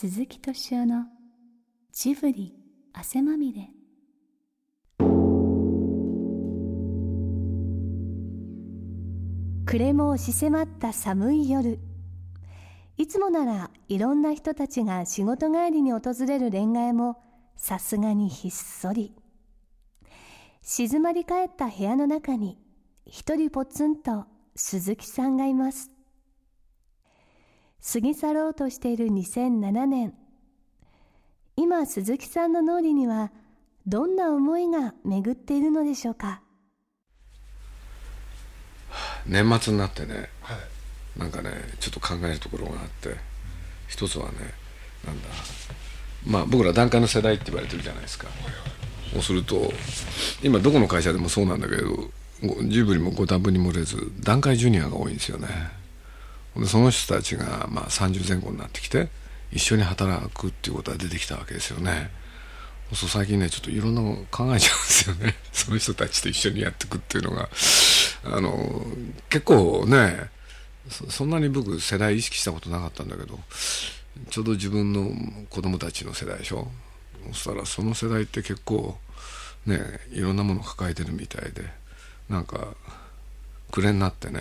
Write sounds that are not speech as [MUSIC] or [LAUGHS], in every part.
鈴木敏夫のジブリ汗まみれ。暮れも押し迫った寒い夜。いつもならいろんな人たちが仕事帰りに訪れる恋愛もさすがにひっそり。静まり返った部屋の中に一人ぽつんと鈴木さんがいます。過ぎ去ろうとしている2007年。今鈴木さんの脳裏にはどんな思いが巡っているのでしょうか？年末になってね、はい、なんかねちょっと考えるところがあって、うん、一つはねなんだまあ僕ら段階の世代って言われてるじゃないですか、そうすると今どこの会社でもそうなんだけどジブリもご多分に漏れず段階ジュニアが多いんですよね、でその人たちがまあ30前後になってきて一緒に働くっていうことが出てきたわけですよね。そう最近ねちょっといろんなの考えちゃうんですよね。[LAUGHS] その人たちと一緒にやっていくっていうのが。あの結構ねそんなに僕世代意識したことなかったんだけどちょうど自分の子供たちの世代でしょ。そしたらその世代って結構ねいろんなものを抱えてるみたいでなんか暮れになってね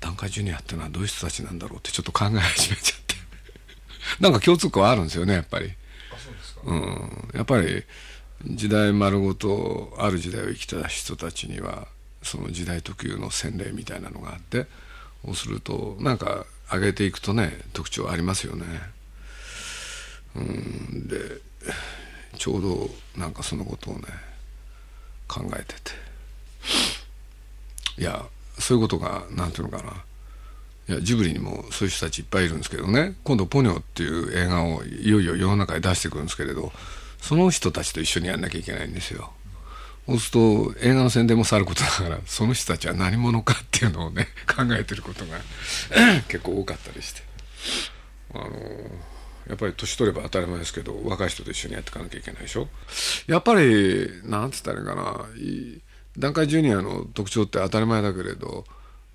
段階ジュニアってのはどういう人たちなんだろうってちょっと考え始めちゃって。[LAUGHS] なんか共通項はあるんですよねやっぱり。うん。やっぱり時代丸ごとある時代を生きた人たちにはその時代特有の洗礼みたいなのがあってそうするとなんか上げていくとね特徴ありますよね。うん。でちょうどなんかそのことをね考えてて。いやそういうことが何ていうのかな。いやジブリにもそういう人たちいっぱいいるんですけどね。今度「ポニョ」っていう映画をいよいよ世の中に出してくるんですけれどその人たちと一緒にやんなきゃいけないんですよ。そうすると映画の宣伝もさることながらその人たちは何者かっていうのをね [LAUGHS] 考えてることが [COUGHS] 結構多かったりして。あのやっぱり年取れば当たり前ですけど若い人と一緒にやっていかなきゃいけないでしょ。やっぱりなんつったらいいかな。段階ジュニアの特徴って当たり前だけれど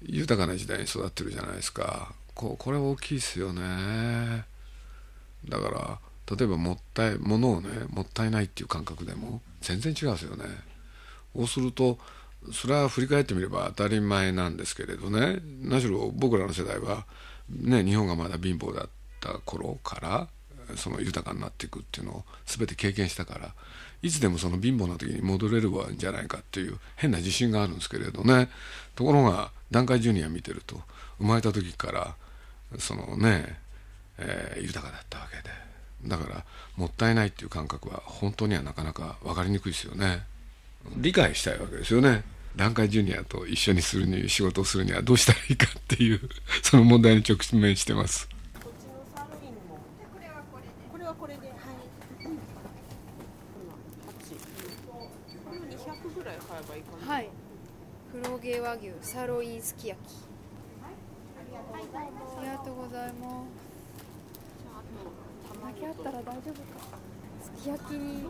豊かな時代に育ってるじゃないですか。ここれ大きいですよね。だから例えばもったい物をねもったいないっていう感覚でも全然違うんですよね。そうするとそれは振り返ってみれば当たり前なんですけれどね。何しろ僕らの世代は、ね、日本がまだ貧乏だった頃からその豊かになっていくっていうのを全て経験したからいつでもその貧乏な時に戻れるんじゃないかっていう変な自信があるんですけれどね。ところが段階ジュニア見てると生まれた時からそのね、えー、豊かだったわけで。だからもったいないっていう感覚は本当にはなかなか分かりにくいですよね。理解したいわけですよね。段階ジュニアと一緒にするに仕事をするにはどうしたらいいかっていうその問題に直面してますはい黒毛和牛サロインすき焼き。ありがとうございます。巻きあったら大丈夫か。すき焼きに。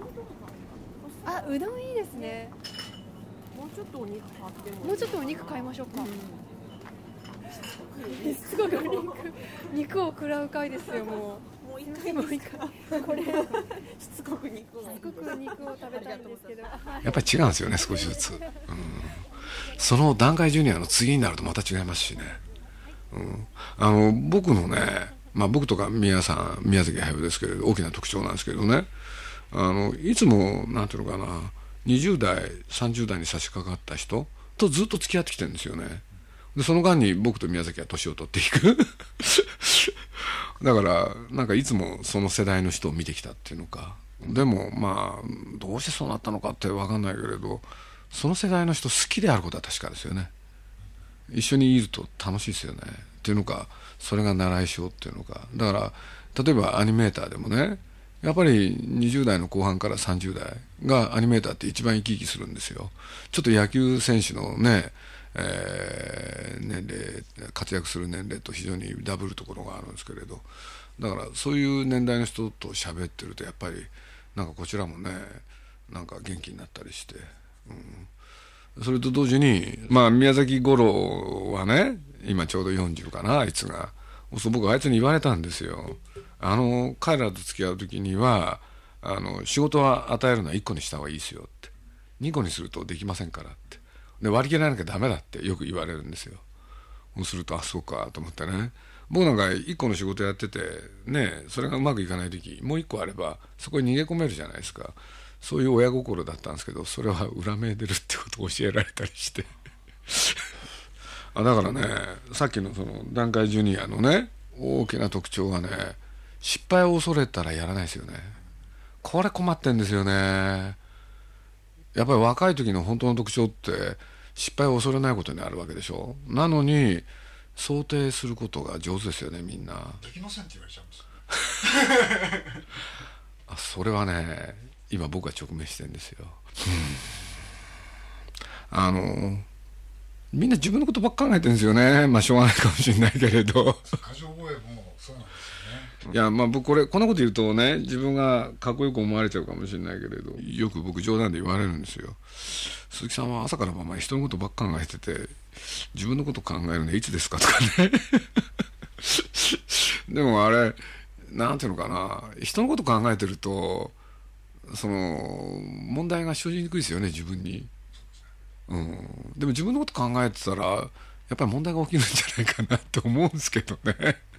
あうどんいいですね。もうちょっとお肉買ってももうちょっとお肉買いましょうか、しつこく肉。肉を食らう回ですよもう。もう一回もう一回。これ。[LAUGHS] しつこく肉を。しつこく肉を食べたいんですけど。やっぱり違うんですよね少しずつ、うん、その段階ジュニアの次になるとまた違いますしね、うん、あの僕のねまあ僕とか宮さん宮崎駿ですけれど大きな特徴なんですけどね。あのいつもなんていうのかな20代30代に差し掛かった人とずっと付き合ってきてるんですよね。でその間に僕と宮崎は年を取っていく。[LAUGHS] だからなんかいつもその世代の人を見てきたっていうのか。でもまあどうしてそうなったのかって分かんないけれどその世代の人好きであることは確かですよね。一緒にいると楽しいですよね。っていうのかそれが習い性っていうのか。だから例えばアニメーターでもねやっぱり20代の後半から30代がアニメーターって一番生き生きするんですよ。ちょっと野球選手のねえー、年齢活躍する年齢と非常にダブるところがあるんですけれど。だからそういう年代の人と喋ってるとやっぱりなんかこちらもねなんか元気になったりして、それと同時にまあ宮崎五郎はね今ちょうど40かなあいつが。そう僕あいつに言われたんですよ。あの彼らと付き合う時にはあの仕事は与えるのは1個にした方がいいですよって。2個にするとできませんからって。で割り切らなきゃダメだってよく言われるんですよ。そうするとあそうかと思ってね。僕なんか1個の仕事やっててねそれがうまくいかない時もう1個あればそこに逃げ込めるじゃないですか。そういう親心だったんですけどそれは裏目出るってことを教えられたりして。あだからねさっきのその段階ジュニアのね大きな特徴はね失敗を恐れたらやらないですよね。これ困ってんですよね。やっぱり若い時の本当の特徴って失敗を恐れないことにあるわけでしょ。なのに想定することが上手ですよねみんな。できませんって言われちゃうんです [LAUGHS] あそれはね今僕は直面してるんですよ、あのみんな自分のことばっか考えてるんですよね。まあしょうがないかもしれないけれど。いやまあ僕これこんなこと言うとね自分がかっこよく思われちゃうかもしれないけれど。よく僕冗談で言われるんですよ。鈴木さんは朝から晩まで人のことばっか考えてて自分のこと考えるのはいつですかとかね。[LAUGHS] でもあれなんていうのかな。人のこと考えてるとその問題が生じにくいですよね自分に、うん、でも自分のこと考えてたらやっぱり問題が起きるんじゃないかなって思うんですけどね。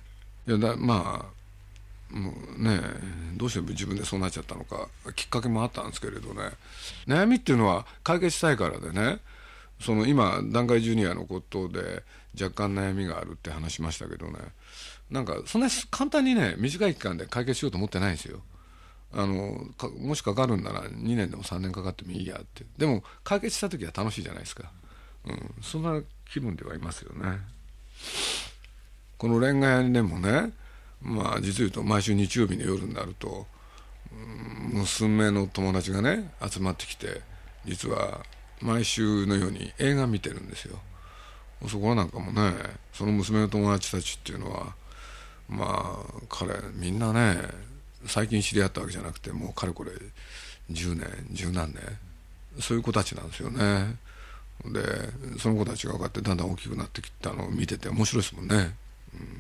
[LAUGHS] いやだまあもうねどうして自分でそうなっちゃったのかきっかけもあったんですけれどね。悩みっていうのは解決したいからでね。その今段階ジュニアのことで若干悩みがあるって話しましたけどね。なんかそんな簡単にね短い期間で解決しようと思ってないんですよ。あのもしかかるんなら2年でも3年かかってもいいやって。でも解決した時は楽しいじゃないですか、うん、そんな気分ではいますよね。このレンガ屋にでもねまあ実言うと毎週日曜日の夜になると、うん、娘の友達がね集まってきて実は毎週のように映画見てるんですよ。そこはなんかもねその娘の友達たちっていうのはまあ彼みんなね最近知り合ったわけじゃなくてもうかれこれ10年十何年そういう子たちなんですよね。でその子たちが分かってだんだん大きくなってきたのを見てて面白いですもんね、うん、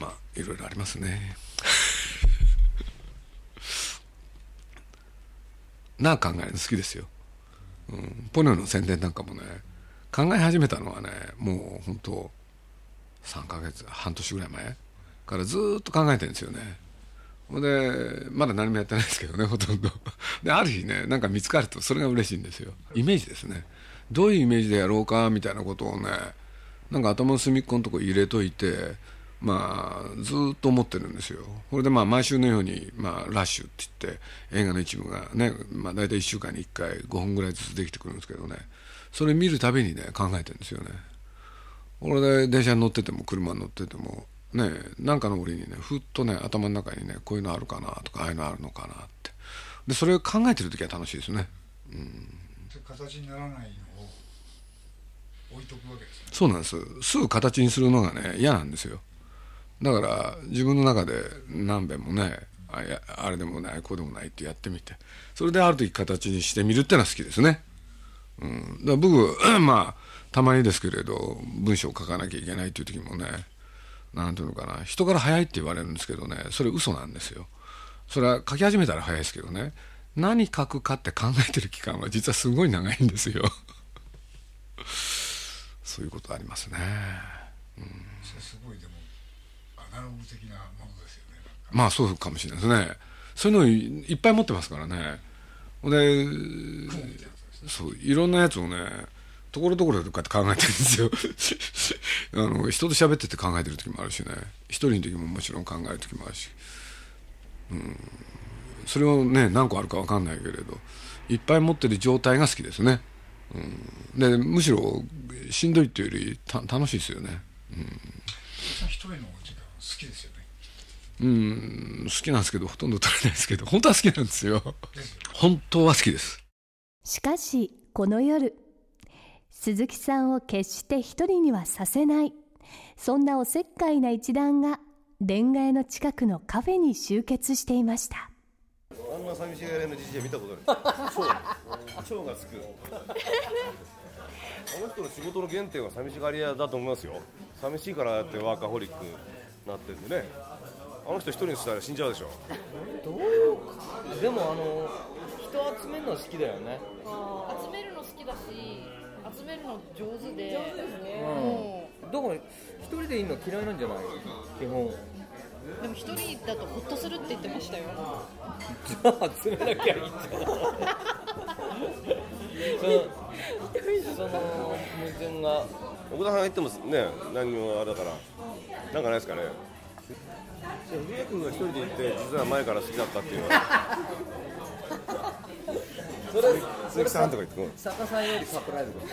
まあいろいろありますね。[LAUGHS] なあ考えるの好きですよ、うん、ポニョの宣伝なんかもね考え始めたのはねもう本当3ヶ月半年ぐらい前からずっと考えてるんですよね。ほんでまだ何もやってないですけどねほとんど。[LAUGHS] である日ねなんか見つかるとそれが嬉しいんですよ。イメージですね。どういうイメージでやろうかみたいなことをねなんか頭の隅っこのとこ入れといてまあずっと思ってるんですよ。これでまあ毎週のように、まあ、ラッシュって言って映画の一部がね、まあ、大体1週間に1回5本ぐらいずつできてくるんですけどね。それ見るたびにね考えてるんですよね。俺で電車に乗ってても車に乗っててもねなんかの折にねふっとね頭の中にねこういうのあるかなとかああいうのあるのかなって。でそれを考えてる時は楽しいですね、うん、形にならないのを置いとくわけですね。そうなんです。すぐ形にするのがね嫌なんですよ。だから自分の中で何べんもねあやあれでもないこうでもないってやってみて。それである時形にしてみるっていうのは好きですね、うん、だから僕 [CLEARS THROAT] まあたまにですけれど文章を書かなきゃいけないっていう時もね何ていうのかな人から早いって言われるんですけどねそれ嘘なんですよ。それは書き始めたら早いですけどね何書くかって考えてる期間は [LAUGHS] 実はすごい長いんですよ。[LAUGHS] そういうことありますね、うん、それすごいでもアナログ的なものですよねまあそうかもしれないですね。そういうのいっぱい持ってますからね。でそういろんなやつをねところどころでこうやって考えてるんですよ。[LAUGHS] あの人と喋ってて考えてる時もあるしね。一人の時ももちろん考える時もあるし、うん、それをね何個あるか分かんないけれどいっぱい持ってる状態が好きですね、うん、でむしろしんどいっていうよりた楽しいですよね、うん、一人の時間好きですよね。うん。好きなんですけどほとんど取れないですけど本当は好きなんですよ。本当は好きです。しかしこの夜鈴木さんを決して一人にはさせない。そんなおせっかいな一団が恋愛の近くのカフェに集結していました。あんな寂しがりのじじい見たことない。超超がつくあの人の仕事の原点は寂しがり屋だと思いますよ。寂しいからってワーカホリックになってるんでね。あの人一人にしたら死んじゃうでしょ。どういうかでもあの人集めるの好きだよね。集めるの好きだし集めるの上手で。上手ですね、うん、だから一人でいるの嫌いなんじゃない？基本。でも一人だとホッとするって言ってましたよ。じゃあ集めなきゃいいんじゃない。その矛盾が。奥田さんが言ってもね。何もあれだから。なんかないですかね。藤谷君が一人で行って実は前から好きだったっていうのは。そ [LAUGHS] れ鈴木さんとか言って坂さんよりサプライズでも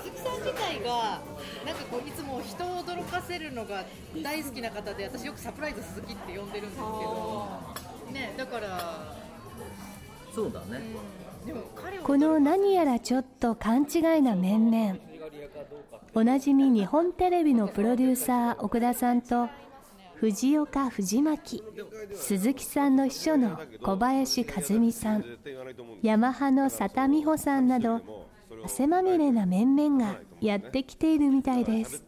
鈴木さん自体がなんかこういつも人を驚かせるのが大好きな方で私よくサプライズ鈴木って呼んでるんですけど。ねだからそうだね、でも彼をこの何やらちょっと勘違いな面々おなじみ日本テレビのプロデューサー奥田さんと藤岡藤巻鈴木さんの秘書の小林和美さんヤマハの佐田美穂さんなど汗まみれな面々がやってきているみたいです。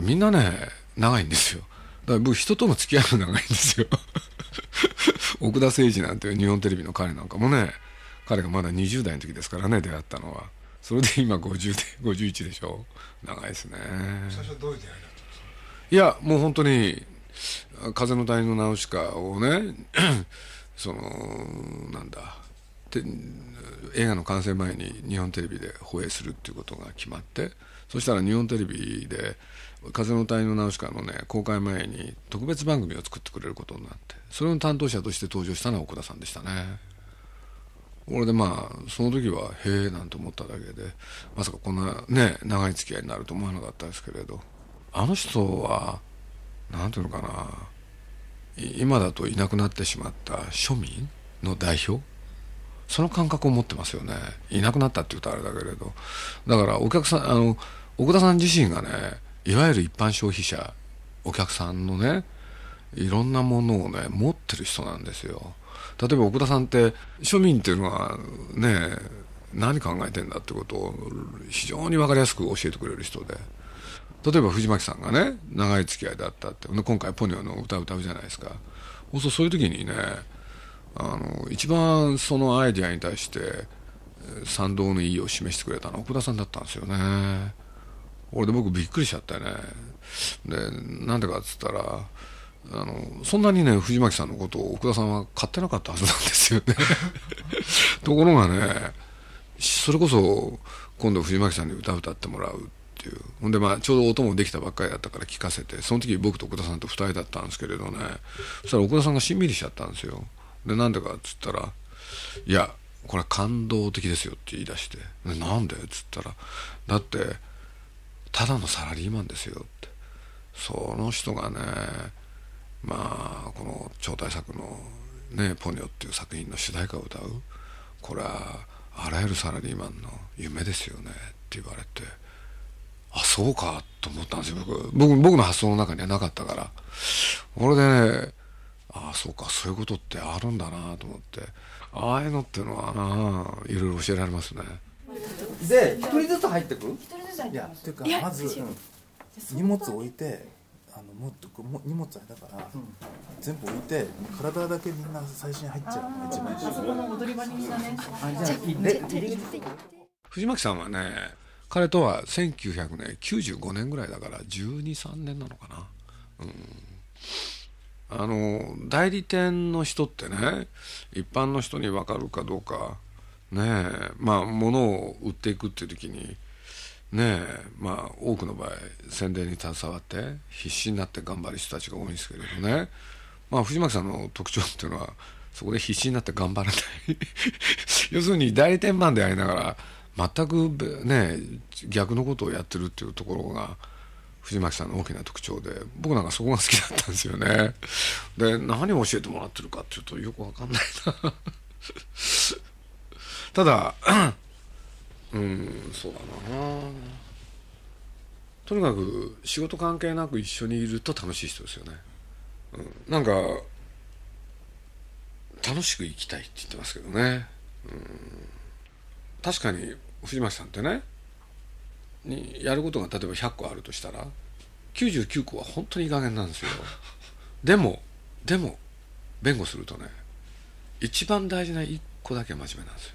みんなね長いんですよ。だから僕人との付き合いも長いんですよ。[LAUGHS] 奥田誠二なんていう日本テレビの彼なんかもね彼がまだ20代の時ですからね出会ったのは。それで今50で51でしょ。長いですね。最初どういう出会いだいやもう本当に「風の谷のナウシカ」をね [CLEARS THROAT] そのなんだ映画の完成前に日本テレビで放映するっていうことが決まってそしたら日本テレビで「風の谷のナウシカ」のね公開前に特別番組を作ってくれることになってそれの担当者として登場したのは奥田さんでしたね。俺でまあその時はへえなんて思っただけでまさかこんなね長い付き合いになると思わなかったですけれど。あの人はなんていうのかな今だといなくなってしまった庶民の代表？その感覚を持ってますよね。いなくなったって言うとあれだけれど。だからお客さんあの奥田さん自身がねいわゆる一般消費者お客さんのねいろんなものをね持ってる人なんですよ。例えば奥田さんって庶民っていうのはね何考えてんだってことを非常に分かりやすく教えてくれる人で。例えば藤巻さんがね長い付き合いだったって。で今回ポニョの歌歌うじゃないですか。そうそういう時にねあの一番そのアイディアに対して賛同の意を示してくれたのは奥田さんだったんですよね。俺で僕びっくりしちゃったよね。でなんでかっつったらあのそんなにね藤巻さんのことを奥田さんは買ってなかったはずなんですよね。[LAUGHS] ところがねそれこそ今度藤巻さんに歌歌ってもらうていう。ほんでまあちょうど音もできたばっかりだったから聞かせてその時僕と奥田さんと2人だったんですけれどね。そしたら奥田さんがしんみりしちゃったんですよ。でなんでかっつったら「いやこれは感動的ですよ」って言い出して「なんで?」っつったら「だってただのサラリーマンですよ」って。その人がねまあこの超大作の「ね、ポニョ」っていう作品の主題歌を歌う。これはあらゆるサラリーマンの夢ですよねって言われて。あそうかと思ったんですよ。僕僕僕の発想の中にはなかったから。これでねああそうかそういうことってあるんだなと思って。ああいうのっていうのはないろいろ教えられますね。で一人ずつ入ってく？いやっていうかまず荷物置いてあのもっとこうも荷物あれだから、全部置いて体だけみんな最初に入っちゃう。のが一番いいそこの踊り場にみんなね藤巻さんはね彼とは1995年ぐらいだから123年なのかな。うん。あの代理店の人ってね一般の人に分かるかどうかねえまあ物を売っていくっていう時にねえまあ多くの場合宣伝に携わって必死になって頑張る人たちが多いんですけれどね。まあ藤巻さんの特徴っていうのはそこで必死になって頑張らない。[LAUGHS] 要するに代理店マンでありながら全くね逆のことをやってるっていうところが藤巻さんの大きな特徴で僕なんかそこが好きだったんですよね。で何を教えてもらってるかっていうとよくわかんないな。[LAUGHS] ただ [CLEARS THROAT] うんそうだな。とにかく仕事関係なく一緒にいると楽しい人ですよね、うん、なんか楽しく生きたいって言ってますけどね、うん、確かに藤巻さんってねにやることが例えば100個あるとしたら99個は本当にいい加減なんですよ。[LAUGHS] でもでも弁護するとね一番大事な1個だけ真面目なんですよ。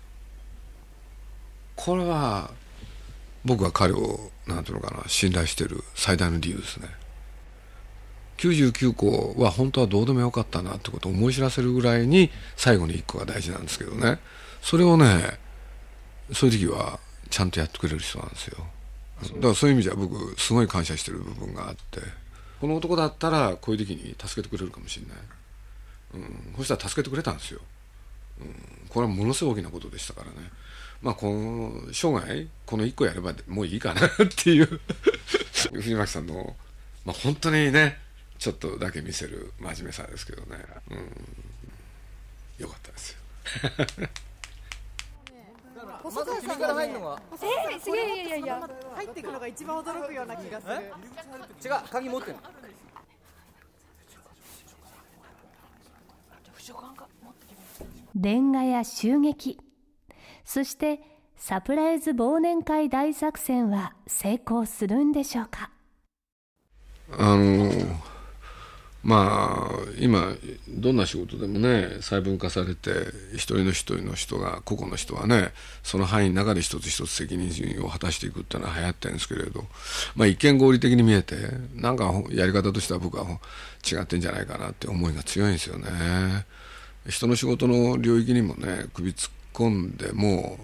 これは僕は彼を何ていうのかな信頼してる最大の理由ですね。99個は本当はどうでもよかったなってことを思い知らせるぐらいに最後に1個が大事なんですけどね。それをねそういう時はちゃんとやってくれる人なんですよ。だからそういう意味じゃ僕すごい感謝してる部分があって。この男だったらこういう時に助けてくれるかもしれない、うん、そしたら助けてくれたんですよ、うん、これはものすごい大きなことでしたからね。まあこの生涯この1個やればもういいかなっていう。[LAUGHS] 藤巻さんの、まあ、本当にねちょっとだけ見せる真面目さですけどね、うん、よかったですよ [LAUGHS] まず君から入るのがえいやいやいやいや入っていくのが一番驚くような気がする。違う鍵持ってんの。レンガや襲撃。そしてサプライズ忘年会大作戦は成功するんでしょうか？あのまあ今どんな仕事でもね細分化されて一人の一人の人が個々の人はねその範囲の中で一つ一つ責任を果たしていくっていうのは流行ってるんですけれど、まあ、一見合理的に見えてなんかやり方としては僕は違ってんじゃないかなって思いが強いんですよね。人の仕事の領域にもね首突っ込んでも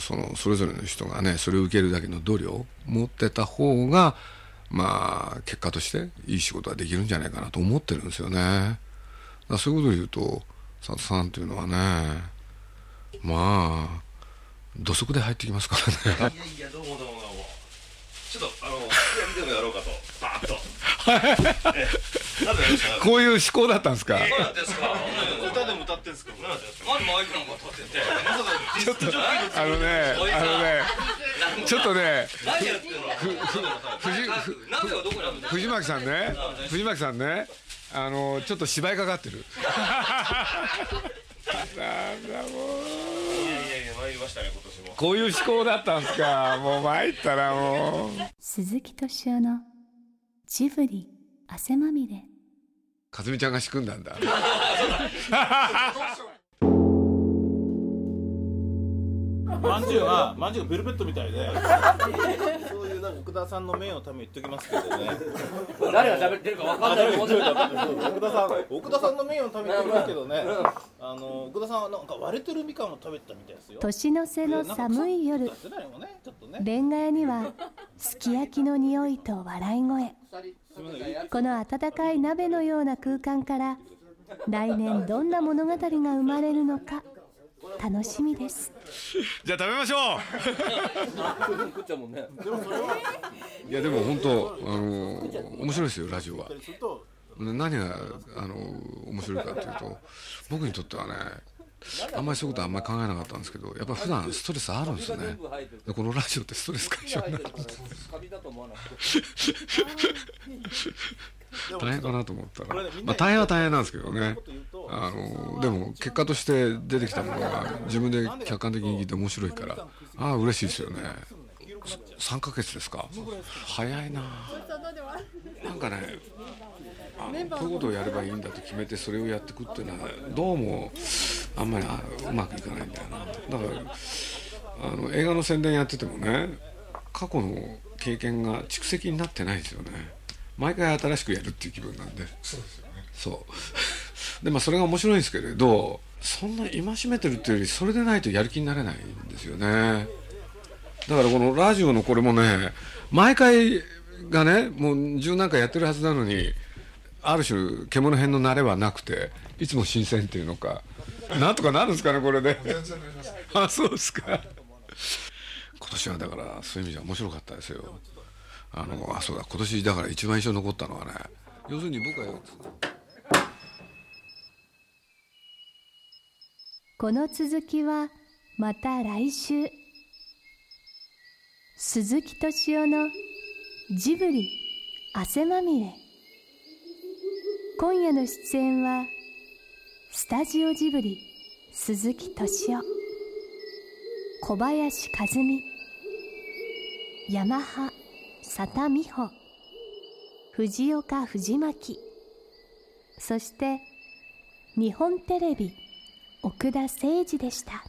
そのそれぞれの人がねそれを受けるだけの度量を持ってた方がまあ結果としていい仕事ができるんじゃないかなと思ってるんですよね。そういうことを言うと佐藤さんっていうのはねまあ土足で入ってきますからね。いやいやどうもどうもどうも。ちょっとあのでもやろうかと。バーッと。[LAUGHS] こういう思考だったんですか？そうなんですか。歌でも歌ってんですか。何マイクなんか立ってて。ちょっとあのねあのねちょっとね。藤巻さんね藤巻さんねあのちょっと芝居かかってる。なんだもう。いやいや参りましたね今年も。こういう思考だったんですか。もう参ったらもう。鈴木敏夫のジブリ汗まみれかずみちゃんが仕組んだんだ。まんじゅうがまんじゅうがベルベットみたいで [LAUGHS] 奥田さんの面をために言っときますけどね。[LAUGHS] 誰が喋ってるか分かんないと思ってた奥田さん奥田さんの面をために言っときますけどね。あの奥田さんはなんか割れてるみかんを食べてたみたいですよ。年の瀬の寒い夜。ちょっとね。レンガ屋にはすき焼きの匂いと笑い声。この温かい鍋のような空間から来年どんな物語が生まれるのか楽しみです。じゃあ食べましょう。[LAUGHS] いやでも本当あの面白いですよラジオは。何があの面白いかというと僕にとってはねあんまりそういうことあんまり考えなかったんですけどやっぱ普段ストレスあるんですよね。でこのラジオってストレス解消になるカビだと思わなくて大変かなと思ったら、まあ、大変は大変なんですけどね。あのでも結果として出てきたものが自分で客観的に聞いて面白いからああ嬉しいですよね。3ヶ月ですか？早いな。なんかねあこういうことをやればいいんだと決めてそれをやっていくっていうのはどうもあんまりあうまくいかないんだよな。だからあの映画の宣伝やっててもね過去の経験が蓄積になってないですよね毎回新しくやるっていう気分なんで。そうですよね。そう。[LAUGHS] でまあそれが面白いんですけれどそんな戒めてるっていうよりそれでないとやる気になれないんですよね。だからこのラジオのこれもね毎回がねもう十何回やってるはずなのにある種獣編の慣れはなくていつも新鮮っていうのかなんとかなるんですかねこれで。あそうですか。今年はだからそういう意味じゃ面白かったですよあのあそうだ今年だから一番印象残ったのはね要するに僕はよこの続きはまた来週。鈴木敏夫のジブリ汗まみれ。今夜の出演はスタジオジブリ鈴木敏夫。小林和美山葉佐田美穂藤岡藤巻そして日本テレビ奥田誠二でした。